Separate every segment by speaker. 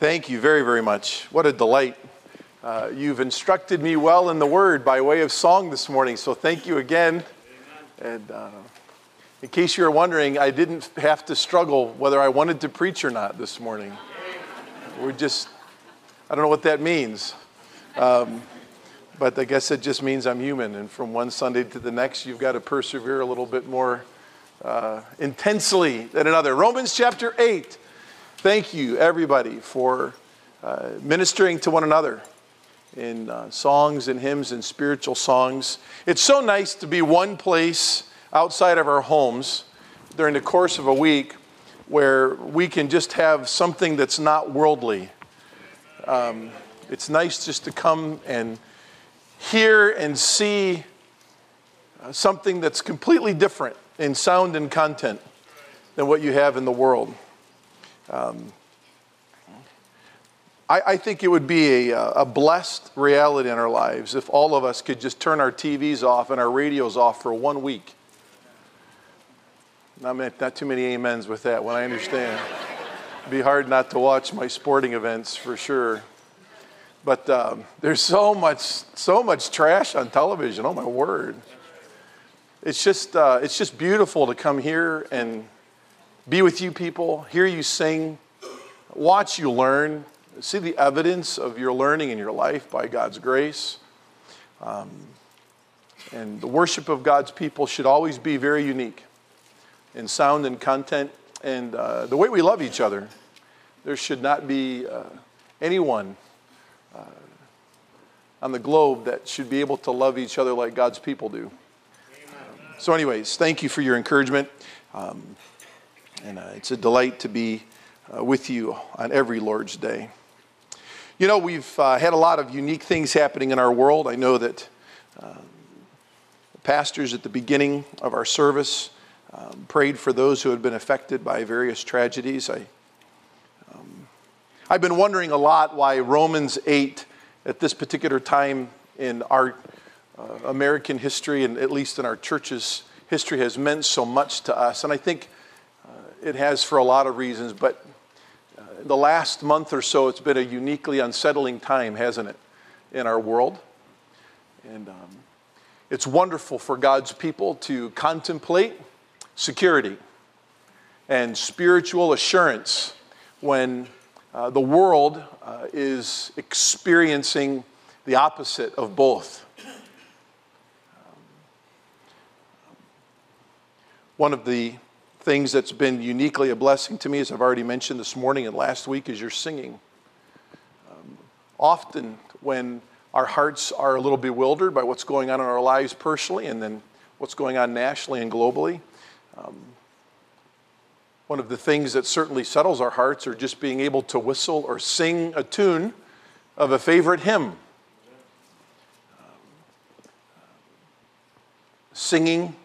Speaker 1: Thank you very, very much. What a delight. Uh, you've instructed me well in the word by way of song this morning, so thank you again. And uh, in case you're wondering, I didn't have to struggle whether I wanted to preach or not this morning. We're just, I don't know what that means. Um, but I guess it just means I'm human, and from one Sunday to the next, you've got to persevere a little bit more uh, intensely than another. Romans chapter 8. Thank you, everybody, for uh, ministering to one another in uh, songs and hymns and spiritual songs. It's so nice to be one place outside of our homes during the course of a week where we can just have something that's not worldly. Um, it's nice just to come and hear and see uh, something that's completely different in sound and content than what you have in the world. Um, I, I, think it would be a, a blessed reality in our lives if all of us could just turn our TVs off and our radios off for one week. Not, not too many amens with that one, I understand. It'd be hard not to watch my sporting events for sure. But um, there's so much, so much trash on television. Oh my word! It's just, uh, it's just beautiful to come here and be with you people, hear you sing, watch you learn, see the evidence of your learning in your life by God's grace. Um, and the worship of God's people should always be very unique in sound and content and uh, the way we love each other. There should not be uh, anyone uh, on the globe that should be able to love each other like God's people do. Um, so, anyways, thank you for your encouragement. Um, and uh, it's a delight to be uh, with you on every Lord's Day. You know, we've uh, had a lot of unique things happening in our world. I know that uh, pastors at the beginning of our service um, prayed for those who had been affected by various tragedies. I, um, I've been wondering a lot why Romans 8, at this particular time in our uh, American history, and at least in our church's history, has meant so much to us. And I think it has for a lot of reasons, but uh, the last month or so, it's been a uniquely unsettling time, hasn't it, in our world? And um, it's wonderful for God's people to contemplate security and spiritual assurance when uh, the world uh, is experiencing the opposite of both. Um, one of the things that's been uniquely a blessing to me, as I've already mentioned this morning and last week, is your singing. Um, often, when our hearts are a little bewildered by what's going on in our lives personally and then what's going on nationally and globally, um, one of the things that certainly settles our hearts are just being able to whistle or sing a tune of a favorite hymn. Um, singing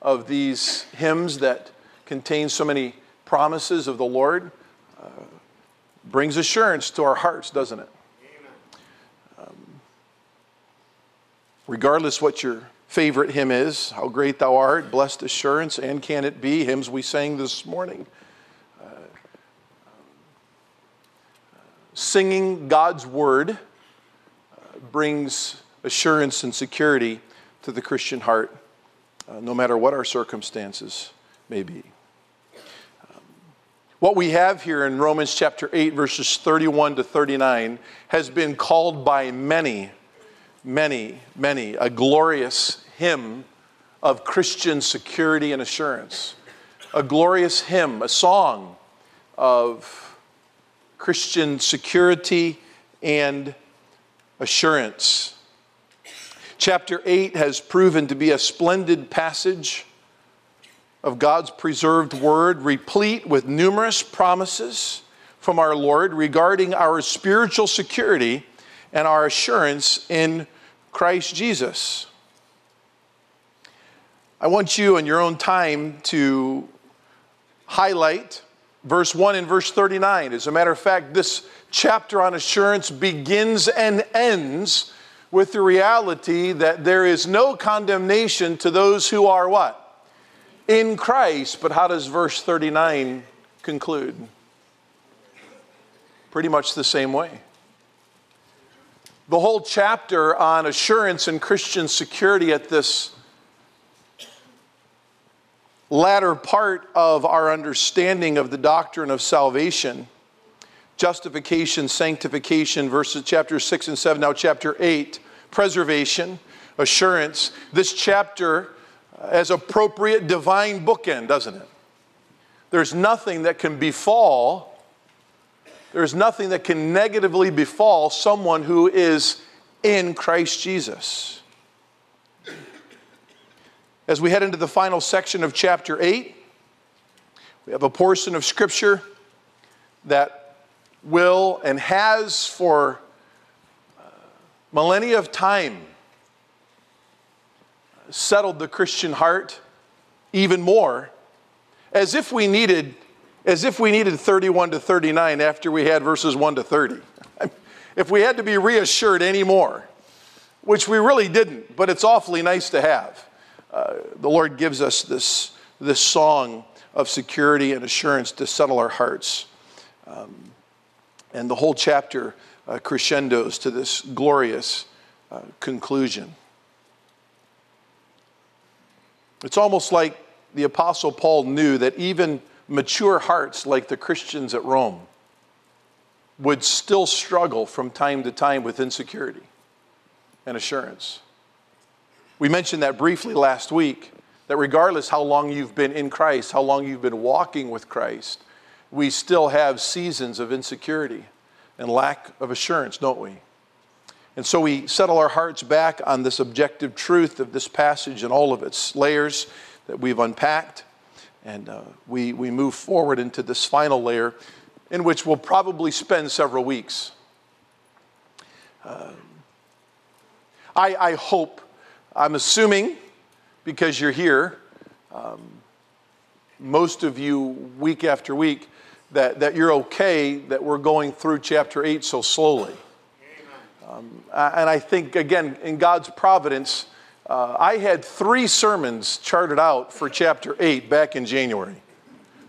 Speaker 1: of these hymns that contains so many promises of the Lord uh, brings assurance to our hearts, doesn't it? Um, regardless what your favorite hymn is, How Great Thou Art, Blessed Assurance, and Can It Be, hymns we sang this morning. Uh, singing God's Word uh, brings assurance and security to the Christian heart, uh, no matter what our circumstances may be. What we have here in Romans chapter 8, verses 31 to 39, has been called by many, many, many a glorious hymn of Christian security and assurance. A glorious hymn, a song of Christian security and assurance. Chapter 8 has proven to be a splendid passage of God's preserved word, replete with numerous promises from our Lord regarding our spiritual security and our assurance in Christ Jesus. I want you in your own time to highlight verse 1 and verse 39. As a matter of fact, this chapter on assurance begins and ends with the reality that there is no condemnation to those who are what? In Christ. But how does verse 39 conclude? pretty much the same way. The whole chapter on assurance and Christian security at this latter part of our understanding of the doctrine of salvation justification, sanctification, verses chapter 6 and 7, now chapter 8, preservation, assurance. This chapter has appropriate divine bookend, doesn't it? There's nothing that can befall, there's nothing that can negatively befall someone who is in Christ Jesus. As we head into the final section of chapter 8, we have a portion of Scripture that will and has for uh, millennia of time settled the Christian heart even more, as if we needed, as if we needed 31 to 39 after we had verses 1 to 30. If we had to be reassured anymore, which we really didn't, but it's awfully nice to have uh, the Lord gives us this, this song of security and assurance to settle our hearts. Um, and the whole chapter uh, crescendos to this glorious uh, conclusion. It's almost like the Apostle Paul knew that even mature hearts like the Christians at Rome would still struggle from time to time with insecurity and assurance. We mentioned that briefly last week that regardless how long you've been in Christ, how long you've been walking with Christ, we still have seasons of insecurity and lack of assurance, don't we? And so we settle our hearts back on this objective truth of this passage and all of its layers that we've unpacked. And uh, we, we move forward into this final layer in which we'll probably spend several weeks. Uh, I, I hope I'm assuming, because you're here, um, most of you week after week, that, that you're okay that we're going through chapter 8 so slowly. Um, and I think, again, in God's providence, uh, I had three sermons charted out for chapter 8 back in January.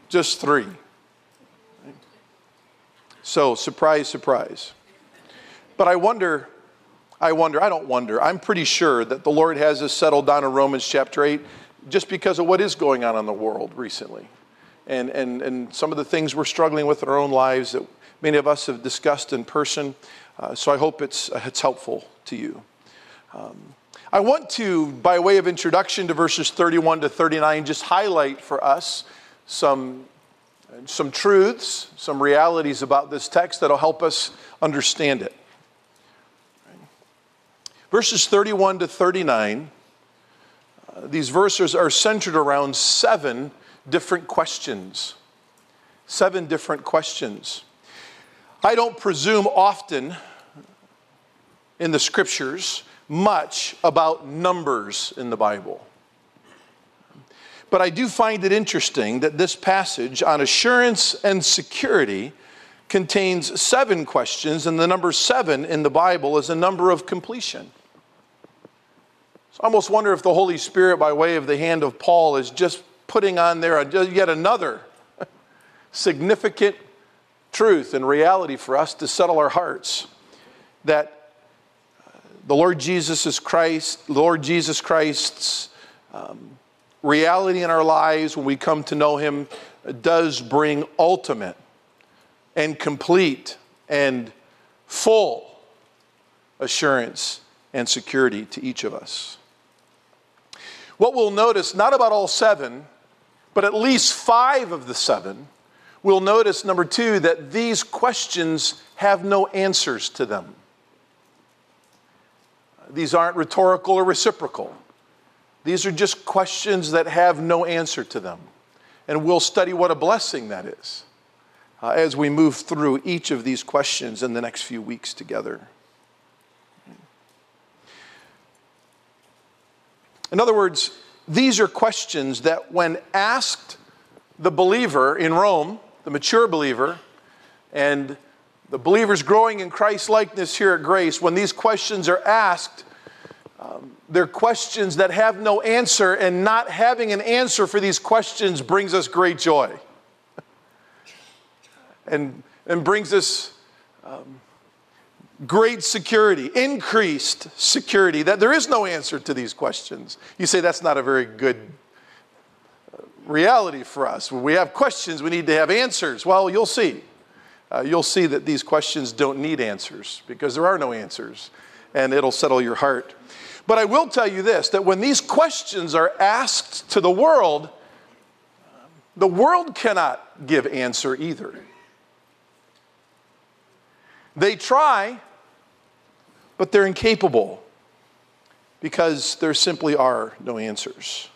Speaker 1: Just three. So, surprise, surprise. But I wonder I wonder, I don't wonder, I'm pretty sure that the Lord has us settled down in Romans chapter 8 just because of what is going on in the world recently. And, and, and some of the things we're struggling with in our own lives that many of us have discussed in person. Uh, so I hope it's, uh, it's helpful to you. Um, I want to, by way of introduction to verses 31 to 39, just highlight for us some, some truths, some realities about this text that'll help us understand it. Verses 31 to 39, uh, these verses are centered around seven different questions. Seven different questions. I don't presume often in the scriptures much about numbers in the Bible. But I do find it interesting that this passage on assurance and security contains seven questions, and the number seven in the Bible is a number of completion. So I almost wonder if the Holy Spirit, by way of the hand of Paul, is just putting on there yet another significant truth and reality for us to settle our hearts that the Lord Jesus is Christ, Lord Jesus Christ's um, reality in our lives when we come to know Him does bring ultimate and complete and full assurance and security to each of us. What we'll notice, not about all seven, but at least five of the seven, we'll notice, number two, that these questions have no answers to them. These aren't rhetorical or reciprocal. These are just questions that have no answer to them. And we'll study what a blessing that is uh, as we move through each of these questions in the next few weeks together. In other words, these are questions that, when asked the believer in Rome, the mature believer, and the believers growing in Christ likeness here at Grace, when these questions are asked, um, they're questions that have no answer, and not having an answer for these questions brings us great joy and, and brings us um, great security, increased security, that there is no answer to these questions. You say that's not a very good reality for us. When we have questions, we need to have answers. Well, you'll see. Uh, you'll see that these questions don't need answers because there are no answers, and it'll settle your heart. But I will tell you this that when these questions are asked to the world, the world cannot give answer either. They try, but they're incapable because there simply are no answers.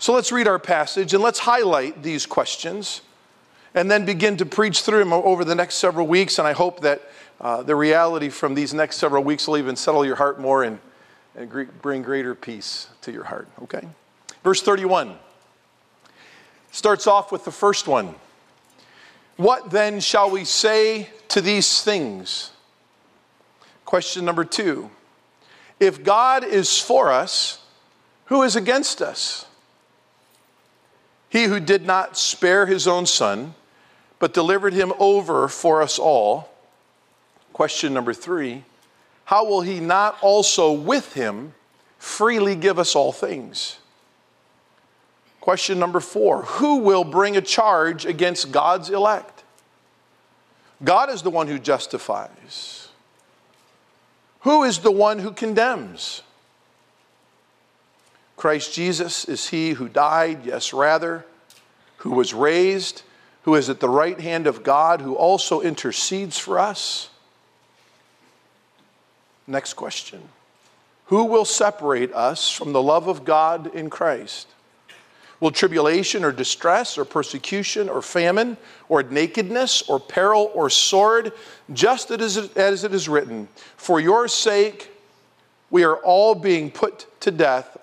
Speaker 1: So let's read our passage and let's highlight these questions and then begin to preach through them over the next several weeks. And I hope that uh, the reality from these next several weeks will even settle your heart more and, and bring greater peace to your heart. Okay? Verse 31 starts off with the first one. What then shall we say to these things? Question number two If God is for us, who is against us? He who did not spare his own son, but delivered him over for us all. Question number three How will he not also with him freely give us all things? Question number four Who will bring a charge against God's elect? God is the one who justifies. Who is the one who condemns? Christ Jesus is he who died, yes, rather, who was raised, who is at the right hand of God, who also intercedes for us. Next question Who will separate us from the love of God in Christ? Will tribulation or distress or persecution or famine or nakedness or peril or sword, just as it is written, for your sake we are all being put to death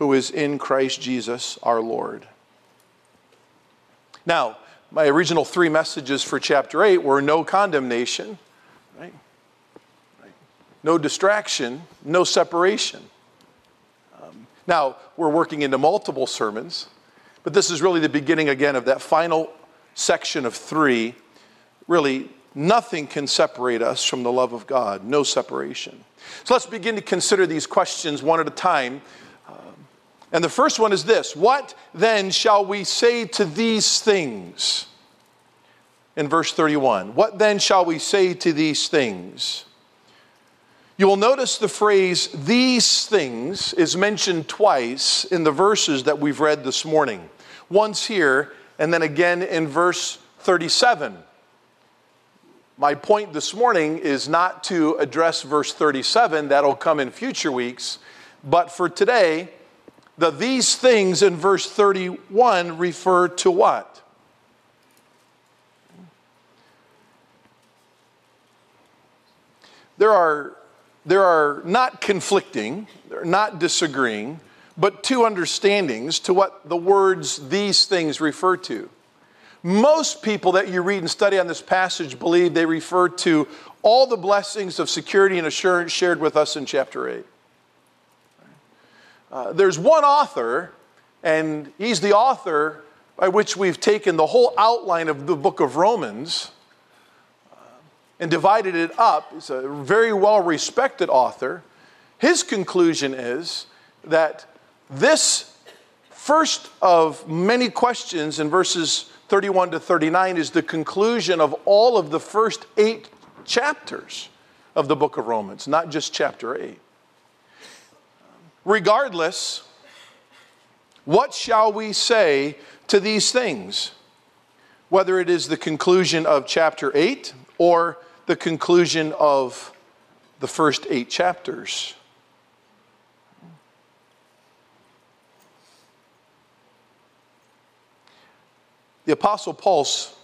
Speaker 1: who is in Christ Jesus our Lord. Now, my original three messages for chapter 8 were no condemnation, right? no distraction, no separation. Um, now, we're working into multiple sermons, but this is really the beginning again of that final section of three. Really, nothing can separate us from the love of God, no separation. So let's begin to consider these questions one at a time. And the first one is this What then shall we say to these things? In verse 31. What then shall we say to these things? You will notice the phrase, these things, is mentioned twice in the verses that we've read this morning. Once here, and then again in verse 37. My point this morning is not to address verse 37, that'll come in future weeks, but for today, the these things in verse 31 refer to what? There are there are not conflicting, they're not disagreeing, but two understandings to what the words these things refer to. Most people that you read and study on this passage believe they refer to all the blessings of security and assurance shared with us in chapter 8. Uh, there's one author, and he's the author by which we've taken the whole outline of the book of Romans and divided it up. He's a very well respected author. His conclusion is that this first of many questions in verses 31 to 39 is the conclusion of all of the first eight chapters of the book of Romans, not just chapter 8. Regardless, what shall we say to these things? Whether it is the conclusion of chapter 8 or the conclusion of the first eight chapters. The Apostle Paul's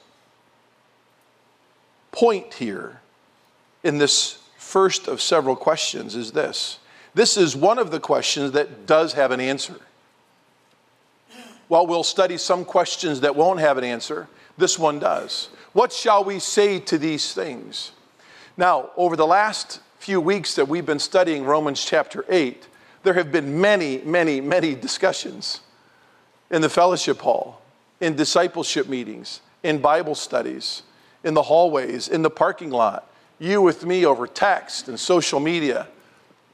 Speaker 1: point here in this first of several questions is this. This is one of the questions that does have an answer. While we'll study some questions that won't have an answer, this one does. What shall we say to these things? Now, over the last few weeks that we've been studying Romans chapter 8, there have been many, many, many discussions in the fellowship hall, in discipleship meetings, in Bible studies, in the hallways, in the parking lot, you with me over text and social media,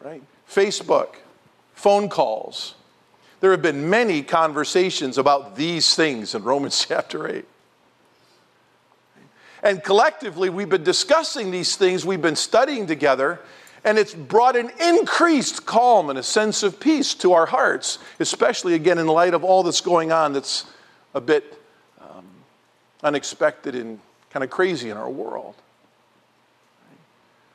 Speaker 1: right? Facebook, phone calls. There have been many conversations about these things in Romans chapter 8. And collectively, we've been discussing these things, we've been studying together, and it's brought an increased calm and a sense of peace to our hearts, especially again in light of all that's going on that's a bit um, unexpected and kind of crazy in our world.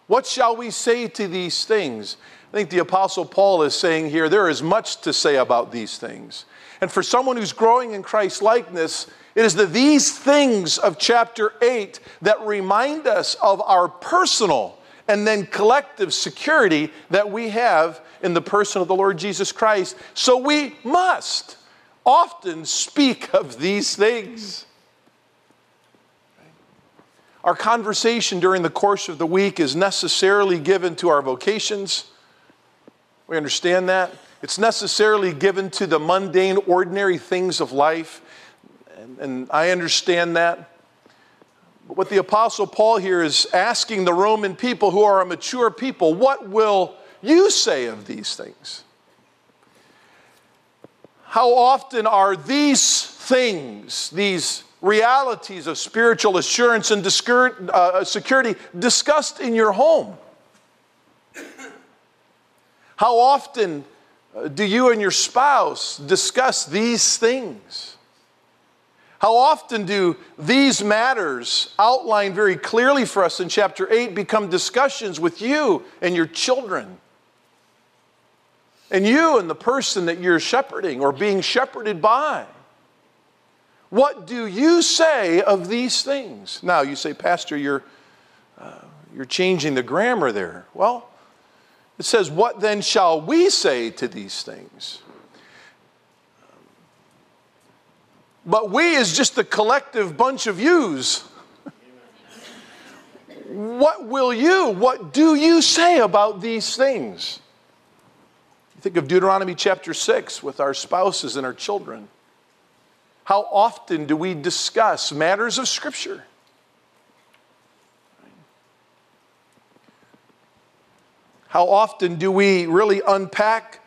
Speaker 1: What shall we say to these things? Think the Apostle Paul is saying here there is much to say about these things. And for someone who's growing in Christ's likeness, it is the these things of chapter 8 that remind us of our personal and then collective security that we have in the person of the Lord Jesus Christ. So we must often speak of these things. Our conversation during the course of the week is necessarily given to our vocations. We understand that. It's necessarily given to the mundane, ordinary things of life and, and I understand that. But what the Apostle Paul here is asking the Roman people who are a mature people, what will you say of these things? How often are these things, these realities of spiritual assurance and uh, security, discussed in your home? How often uh, do you and your spouse discuss these things? How often do these matters, outlined very clearly for us in chapter 8, become discussions with you and your children? And you and the person that you're shepherding or being shepherded by? What do you say of these things? Now, you say, Pastor, you're, uh, you're changing the grammar there. Well, it says, What then shall we say to these things? But we is just a collective bunch of yous. what will you, what do you say about these things? Think of Deuteronomy chapter 6 with our spouses and our children. How often do we discuss matters of Scripture? How often do we really unpack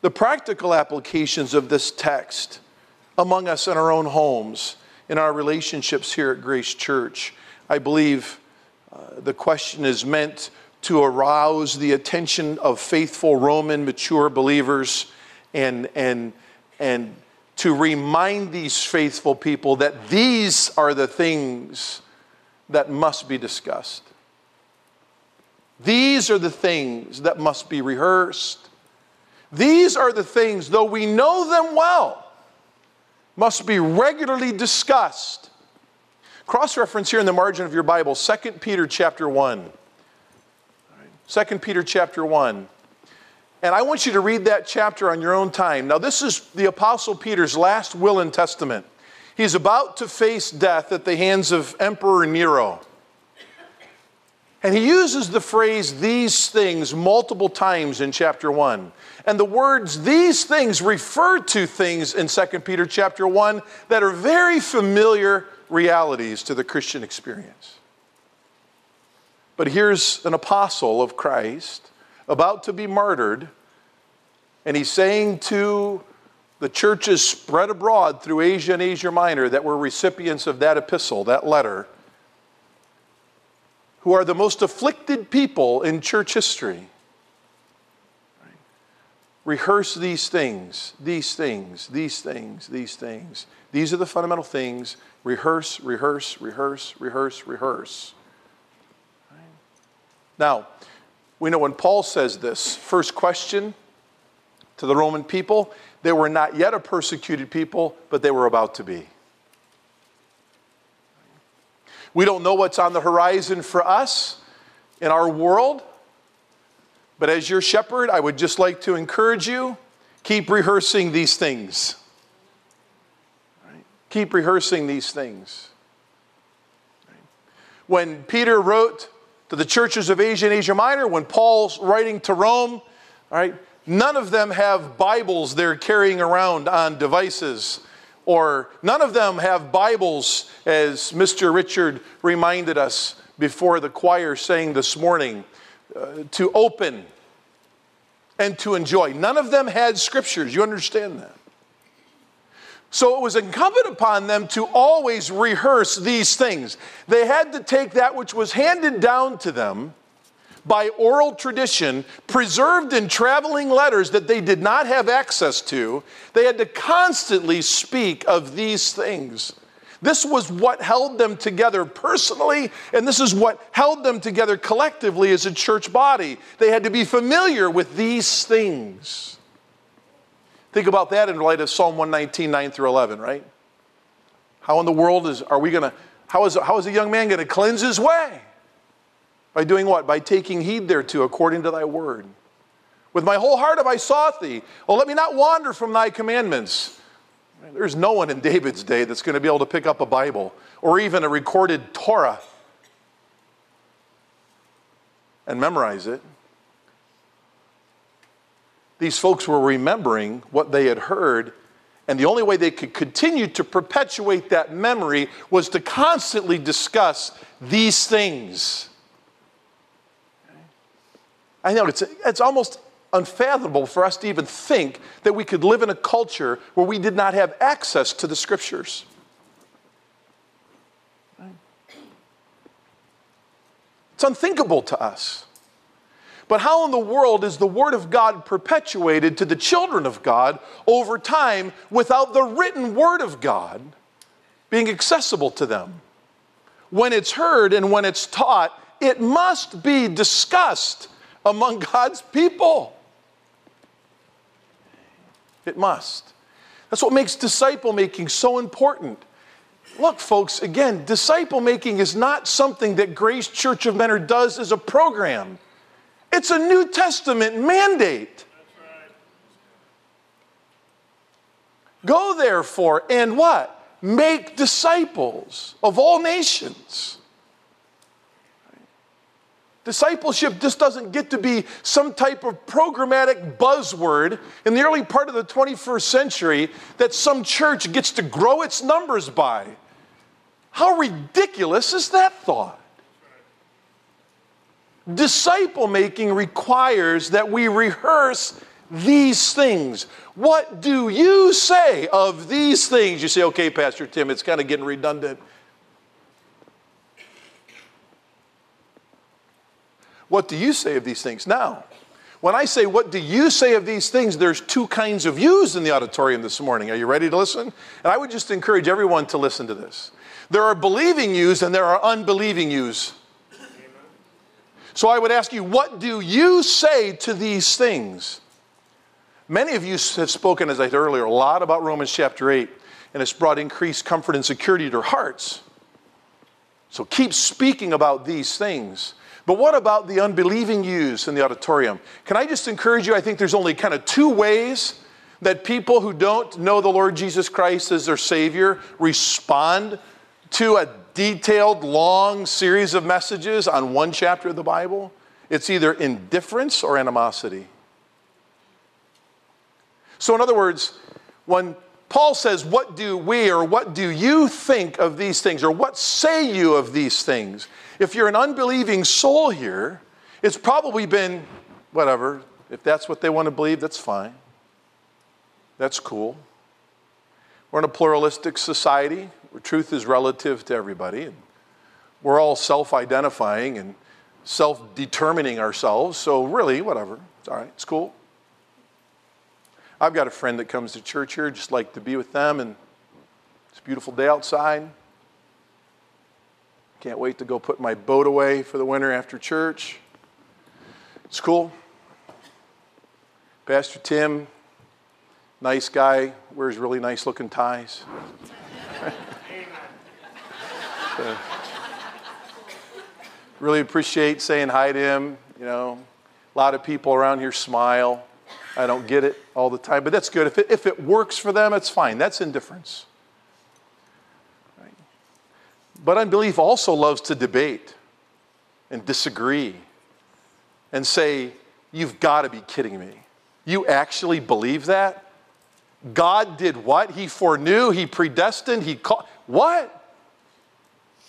Speaker 1: the practical applications of this text? among us in our own homes, in our relationships here at Grace Church. I believe uh, the question is meant to arouse the attention of faithful Roman mature believers and, and, and to remind these faithful people that these are the things that must be discussed. These are the things that must be rehearsed. These are the things, though we know them well, must be regularly discussed. Cross reference here in the margin of your Bible, 2 Peter chapter 1. 2 Peter chapter 1. And I want you to read that chapter on your own time. Now, this is the Apostle Peter's last will and testament. He's about to face death at the hands of Emperor Nero. And he uses the phrase these things multiple times in chapter 1. And the words these things refer to things in 2 Peter chapter 1 that are very familiar realities to the Christian experience. But here's an apostle of Christ about to be martyred, and he's saying to the churches spread abroad through Asia and Asia Minor that were recipients of that epistle, that letter, who are the most afflicted people in church history. Rehearse these things, these things, these things, these things. These are the fundamental things. Rehearse, rehearse, rehearse, rehearse, rehearse. Now, we know when Paul says this, first question to the Roman people, they were not yet a persecuted people, but they were about to be. We don't know what's on the horizon for us. in our world. But as your shepherd, I would just like to encourage you keep rehearsing these things. Right? Keep rehearsing these things. Right? When Peter wrote to the churches of Asia and Asia Minor, when Paul's writing to Rome, all right, none of them have Bibles they're carrying around on devices or none of them have Bibles, as Mr. Richard reminded us before the choir sang this morning, uh, to open and to enjoy. None of them had scriptures. You understand that? So it was incumbent upon them to always rehearse these things. They had to take that which was handed down to them by oral tradition, preserved in traveling letters that they did not have access to. They had to constantly speak of these things. This was what held them together personally, and this is what held them together collectively as a church body. They had to be familiar with these things. Think about that in light of Psalm 119, 9 through 11, right? How in the world is, are we going to, how is, how is a young man going to cleanse his way? By doing what? By taking heed thereto according to thy word. With my whole heart have I sought thee. Oh, let me not wander from thy commandments. There's no one in David's day that's going to be able to pick up a Bible or even a recorded Torah and memorize it. These folks were remembering what they had heard, and the only way they could continue to perpetuate that memory was to constantly discuss these things. I know it's, it's almost unfathomable for us to even think that we could live in a culture where we did not have access to the scriptures. It's unthinkable to us. But how in the world is the Word of God perpetuated to the children of God over time without the written Word of God being accessible to them? When it's heard and when it's taught, it must be discussed among God's people. It must. That's what makes disciple making so important. Look, folks, again, disciple making is not something that Grace Church of Mentor does as a program, it's a New Testament mandate. Go therefore and what? Make disciples of all nations. Discipleship just doesn't get to be some type of programmatic buzzword in the early part of the 21st century that some church gets to grow its numbers by. How ridiculous is that thought? Disciple making requires that we rehearse these things. What do you say of these things? You say, okay, Pastor Tim, it's kind of getting redundant. What do you say of these things? Now, when I say, What do you say of these things? there's two kinds of yous in the auditorium this morning. Are you ready to listen? And I would just encourage everyone to listen to this. There are believing yous and there are unbelieving yous. So I would ask you, What do you say to these things? Many of you have spoken, as I said earlier, a lot about Romans chapter 8, and it's brought increased comfort and security to your hearts. So keep speaking about these things. But what about the unbelieving yous in the auditorium? Can I just encourage you? I think there's only kind of two ways that people who don't know the Lord Jesus Christ as their Savior respond to a detailed, long series of messages on one chapter of the Bible. It's either indifference or animosity. So, in other words, when Paul says, What do we or what do you think of these things? Or what say you of these things? If you're an unbelieving soul here, it's probably been whatever. If that's what they want to believe, that's fine. That's cool. We're in a pluralistic society where truth is relative to everybody. And we're all self identifying and self determining ourselves. So, really, whatever. It's all right. It's cool. I've got a friend that comes to church here, just like to be with them, and it's a beautiful day outside. Can't wait to go put my boat away for the winter after church. It's cool. Pastor Tim, nice guy, wears really nice looking ties. Really appreciate saying hi to him. You know, a lot of people around here smile. I don't get it all the time, but that's good. If it, if it works for them, it's fine. That's indifference. But unbelief also loves to debate and disagree and say, You've got to be kidding me. You actually believe that? God did what? He foreknew, He predestined, He called. What?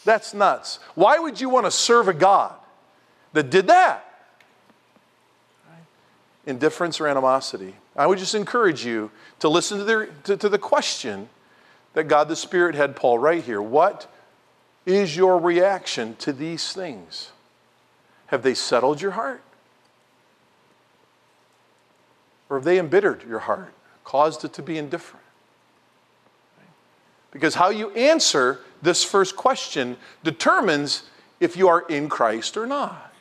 Speaker 1: That's nuts. Why would you want to serve a God that did that? Indifference or animosity. I would just encourage you to listen to the, to, to the question that God the Spirit had Paul right here. What is your reaction to these things? Have they settled your heart? Or have they embittered your heart, caused it to be indifferent? Because how you answer this first question determines if you are in Christ or not.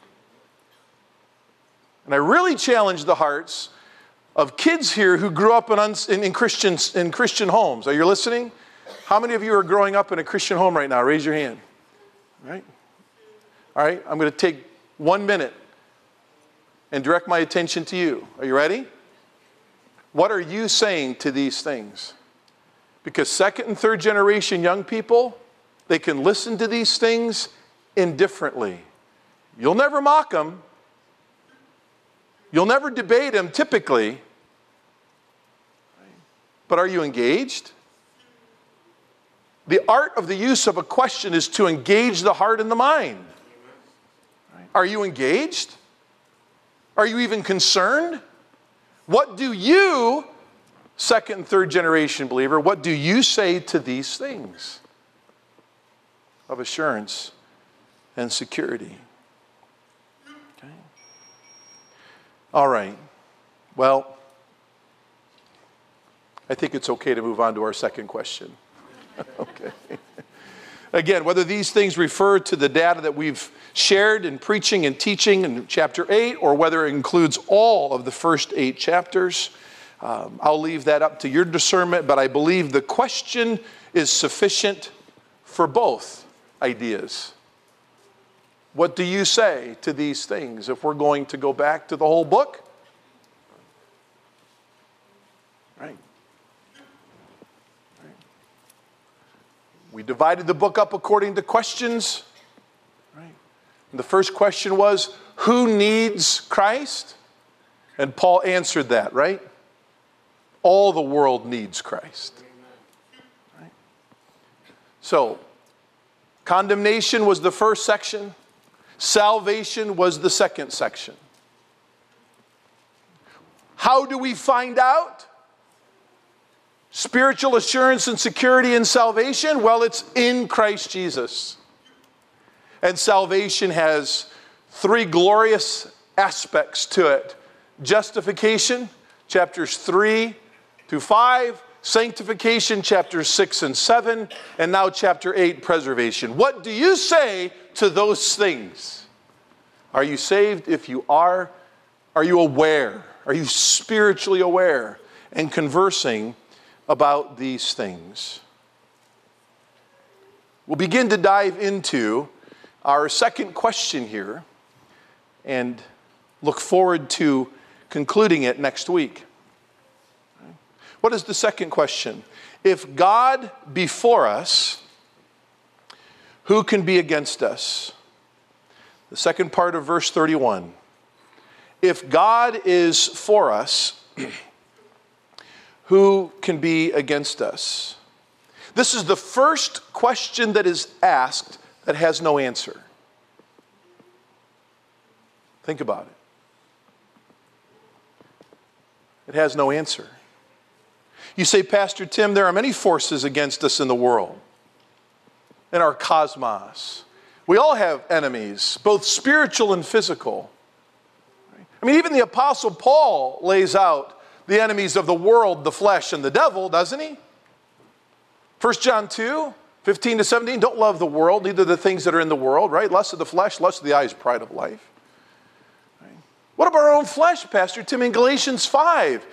Speaker 1: And I really challenge the hearts of kids here who grew up in, in, in, Christian, in Christian homes. Are you listening? How many of you are growing up in a Christian home right now? Raise your hand. All right? All right, I'm going to take one minute and direct my attention to you. Are you ready? What are you saying to these things? Because second and third generation young people, they can listen to these things indifferently. You'll never mock them, you'll never debate him typically. But are you engaged? The art of the use of a question is to engage the heart and the mind. Are you engaged? Are you even concerned? What do you, second and third generation believer, what do you say to these things of assurance and security? All right. Well, I think it's okay to move on to our second question. okay. Again, whether these things refer to the data that we've shared in preaching and teaching in chapter 8, or whether it includes all of the first eight chapters, um, I'll leave that up to your discernment, but I believe the question is sufficient for both ideas. What do you say to these things if we're going to go back to the whole book? Right. We divided the book up according to questions. Right? And the first question was, Who needs Christ? And Paul answered that, right? All the world needs Christ. Right? So, condemnation was the first section, salvation was the second section. How do we find out? Spiritual assurance and security in salvation? Well, it's in Christ Jesus. And salvation has three glorious aspects to it justification, chapters 3 to 5, sanctification, chapters 6 and 7, and now chapter 8, preservation. What do you say to those things? Are you saved? If you are, are you aware? Are you spiritually aware and conversing about these things. We'll begin to dive into our second question here and look forward to concluding it next week. What is the second question? If God be for us, who can be against us? The second part of verse 31. If God is for us, who can be against us? This is the first question that is asked that has no answer. Think about it. It has no answer. You say, Pastor Tim, there are many forces against us in the world, in our cosmos. We all have enemies, both spiritual and physical. I mean, even the Apostle Paul lays out the enemies of the world, the flesh, and the devil, doesn't he? 1 John 2, 15 to 17, don't love the world, neither the things that are in the world, right? Lust of the flesh, lust of the eyes, pride of life. What about our own flesh, Pastor Tim? In Galatians 5,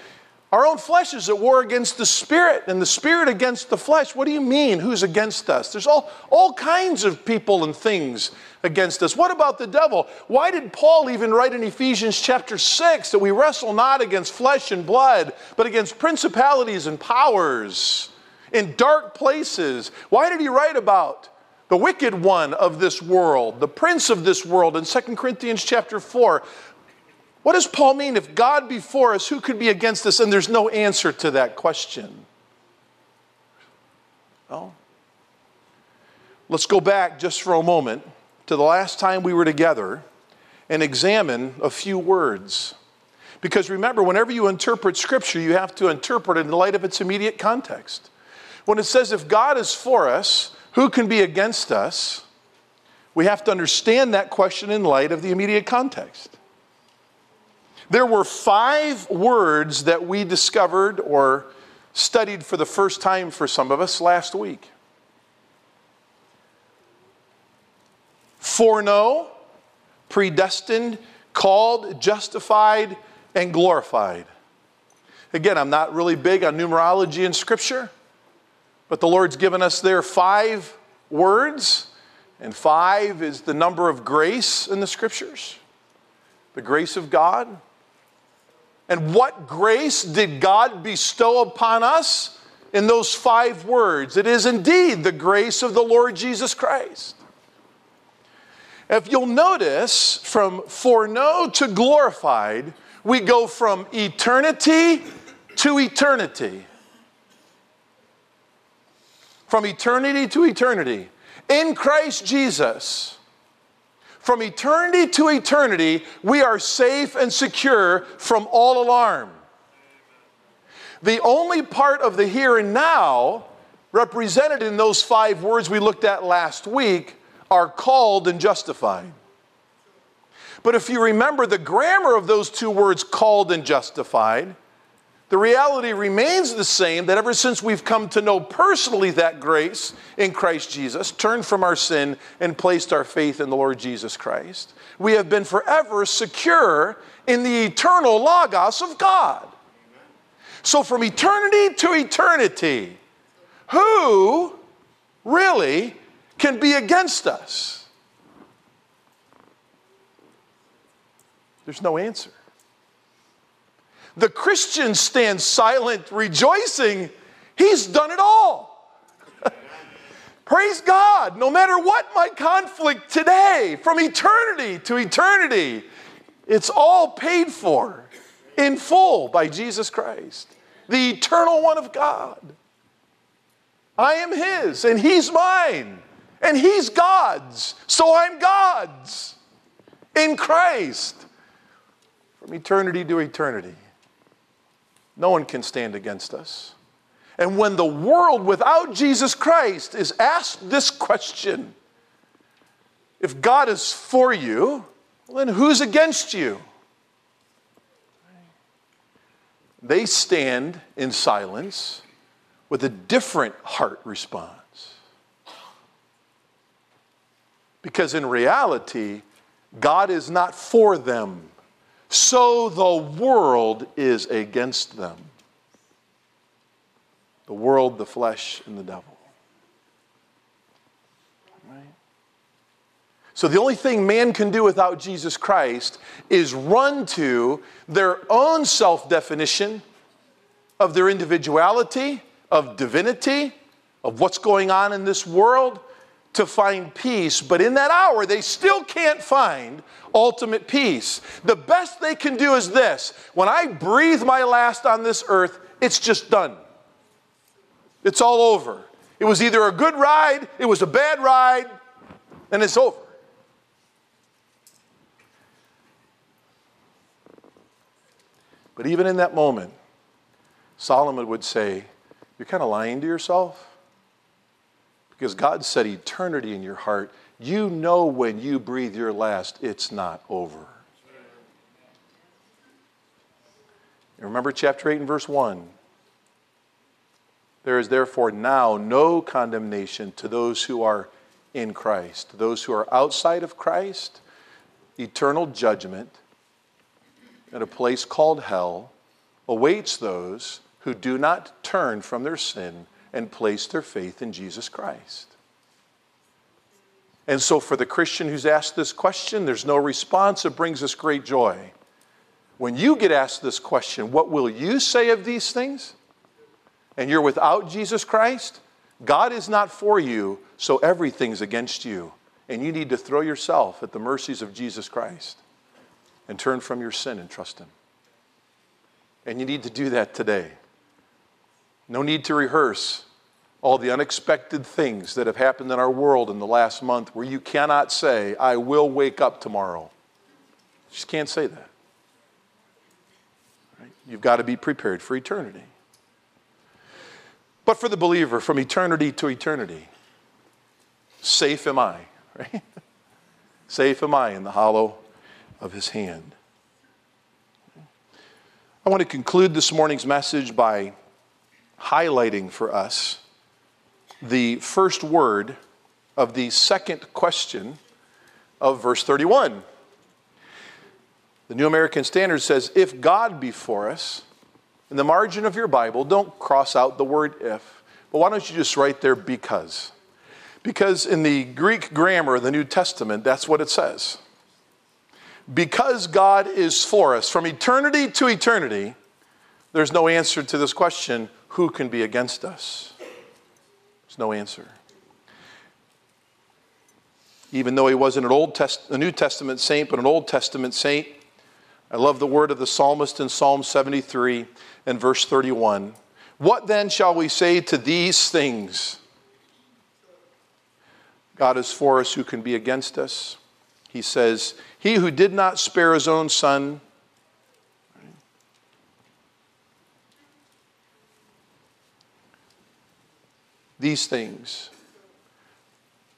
Speaker 1: Our own flesh is at war against the spirit, and the spirit against the flesh. What do you mean? Who's against us? There's all, all kinds of people and things against us. What about the devil? Why did Paul even write in Ephesians chapter 6 that we wrestle not against flesh and blood, but against principalities and powers in dark places? Why did he write about the wicked one of this world, the prince of this world in 2 Corinthians chapter 4? What does Paul mean? If God be for us, who could be against us? And there's no answer to that question. Well, let's go back just for a moment to the last time we were together and examine a few words. Because remember, whenever you interpret Scripture, you have to interpret it in light of its immediate context. When it says, if God is for us, who can be against us? We have to understand that question in light of the immediate context. There were five words that we discovered or studied for the first time for some of us last week. Foreknow, predestined, called, justified, and glorified. Again, I'm not really big on numerology in Scripture, but the Lord's given us there five words, and five is the number of grace in the Scriptures the grace of God. And what grace did God bestow upon us? In those five words, it is indeed the grace of the Lord Jesus Christ. If you'll notice, from foreknow to glorified, we go from eternity to eternity. From eternity to eternity. In Christ Jesus, from eternity to eternity, we are safe and secure from all alarm. The only part of the here and now represented in those five words we looked at last week are called and justified. But if you remember the grammar of those two words, called and justified, the reality remains the same that ever since we've come to know personally that grace in Christ Jesus, turned from our sin and placed our faith in the Lord Jesus Christ, we have been forever secure in the eternal Logos of God. So, from eternity to eternity, who really can be against us? There's no answer. The Christian stands silent, rejoicing. He's done it all. Praise God. No matter what my conflict today, from eternity to eternity, it's all paid for in full by Jesus Christ, the eternal one of God. I am His, and He's mine, and He's God's, so I'm God's in Christ from eternity to eternity. No one can stand against us. And when the world without Jesus Christ is asked this question, if God is for you, then who's against you? They stand in silence with a different heart response. Because in reality, God is not for them so the world is against them. The world, the flesh, and the devil. Right? So the only thing man can do without Jesus Christ is run to their own self definition of their individuality, of divinity, of what's going on in this world to find peace, but in that hour, they still can't find ultimate peace. The best they can do is this when I breathe my last on this earth, it's just done. It's all over. It was either a good ride, it was a bad ride, and it's over. But even in that moment, Solomon would say, You're kind of lying to yourself. Because God set eternity in your heart. You know when you breathe your last, it's not over. Remember chapter 8 and verse 1. There is therefore now no condemnation to those who are in Christ. Those who are outside of Christ, eternal judgment at a place called hell, awaits those who do not turn from their sin and place their faith in Jesus Christ. And so, for the Christian who's asked this question, there's no response. It brings us great joy. When you get asked this question, what will you say of these things? And you're without Jesus Christ, God is not for you, so everything's against you. And you need to throw yourself at the mercies of Jesus Christ and turn from your sin and trust Him. And you need to do that today. No need to rehearse all the unexpected things that have happened in our world in the last month where you cannot say, I will wake up tomorrow. You just can't say that. Right? You've got to be prepared for eternity. But for the believer, from eternity to eternity, safe am I, right? safe am I in the hollow of his hand. I want to conclude this morning's message by highlighting for us the first word of the second question of verse 31. The New American Standard says, If God be for us, in the margin of your Bible, don't cross out the word if, but why don't you just write there because? Because in the Greek grammar of the New Testament, that's what it says. Because God is for us, from eternity to eternity, there's no answer to this question who can be against us? There's no answer. Even though he wasn't an Old Test- a New Testament saint, but an Old Testament saint, I love the word of the psalmist in Psalm 73 and verse 31. What then shall we say to these things? God is for us, who can be against us? He says, He who did not spare his own son, these things.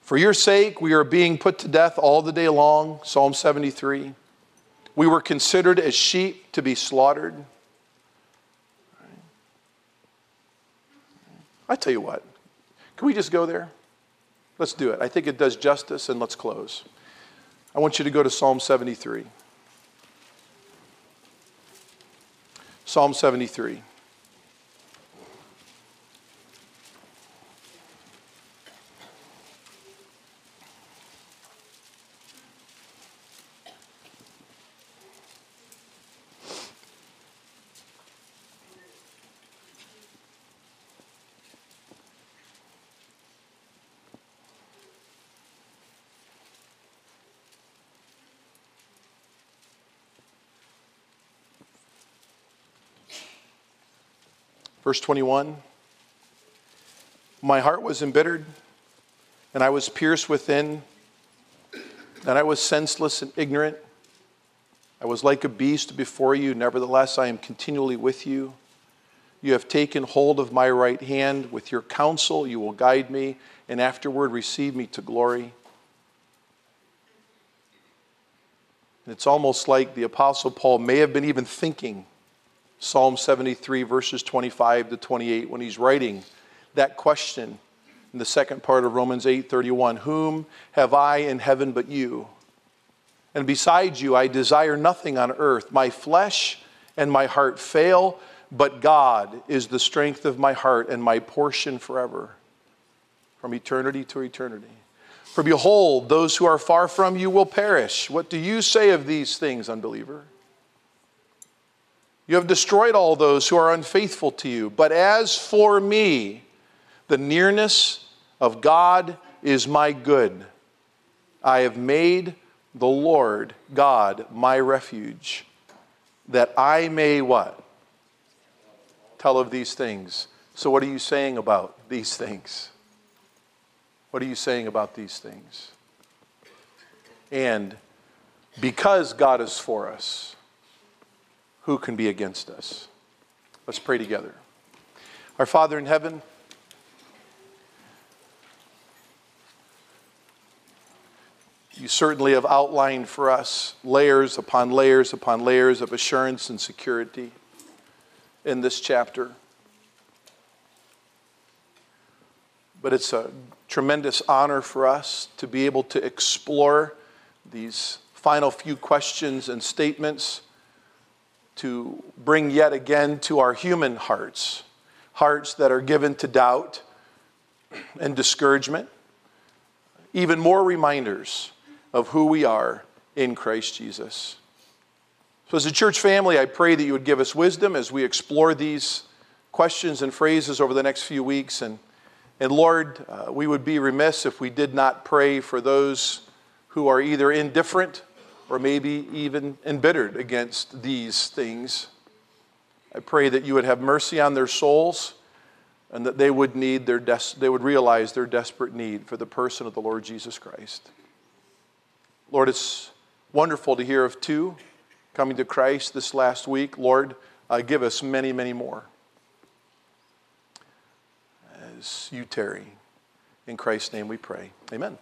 Speaker 1: For your sake, we are being put to death all the day long. Psalm 73. We were considered as sheep to be slaughtered. I tell you what, can we just go there? Let's do it. I think it does justice, and let's close. I want you to go to Psalm 73. Psalm 73. Verse 21 My heart was embittered, and I was pierced within, and I was senseless and ignorant. I was like a beast before you, nevertheless, I am continually with you. You have taken hold of my right hand. With your counsel, you will guide me, and afterward receive me to glory. And it's almost like the Apostle Paul may have been even thinking Psalm 73, verses 25 to 28, when he's writing that question in the second part of Romans 8 31 Whom have I in heaven but you? And besides you, I desire nothing on earth. My flesh and my heart fail, but God is the strength of my heart and my portion forever, from eternity to eternity. For behold, those who are far from you will perish. What do you say of these things, unbeliever? You have destroyed all those who are unfaithful to you. But as for me, the nearness of God is my good. I have made the Lord God my refuge, that I may what? Tell of these things. So, what are you saying about these things? What are you saying about these things? And because God is for us, who can be against us? Let's pray together. Our Father in heaven, you certainly have outlined for us layers upon layers upon layers of assurance and security in this chapter. But it's a tremendous honor for us to be able to explore these final few questions and statements to bring yet again to our human hearts, hearts that are given to doubt and discouragement, even more reminders of who we are in Christ Jesus. So, as a church family, I pray that you would give us wisdom as we explore these questions and phrases over the next few weeks. And, and Lord, uh, we would be remiss if we did not pray for those who are either indifferent or maybe even embittered against these things. I pray that you would have mercy on their souls and that they would need their des- they would realize their desperate need for the person of the Lord Jesus Christ. Lord, it's wonderful to hear of two coming to Christ this last week. Lord, uh, give us many, many more as you tarry. In Christ's name we pray. Amen.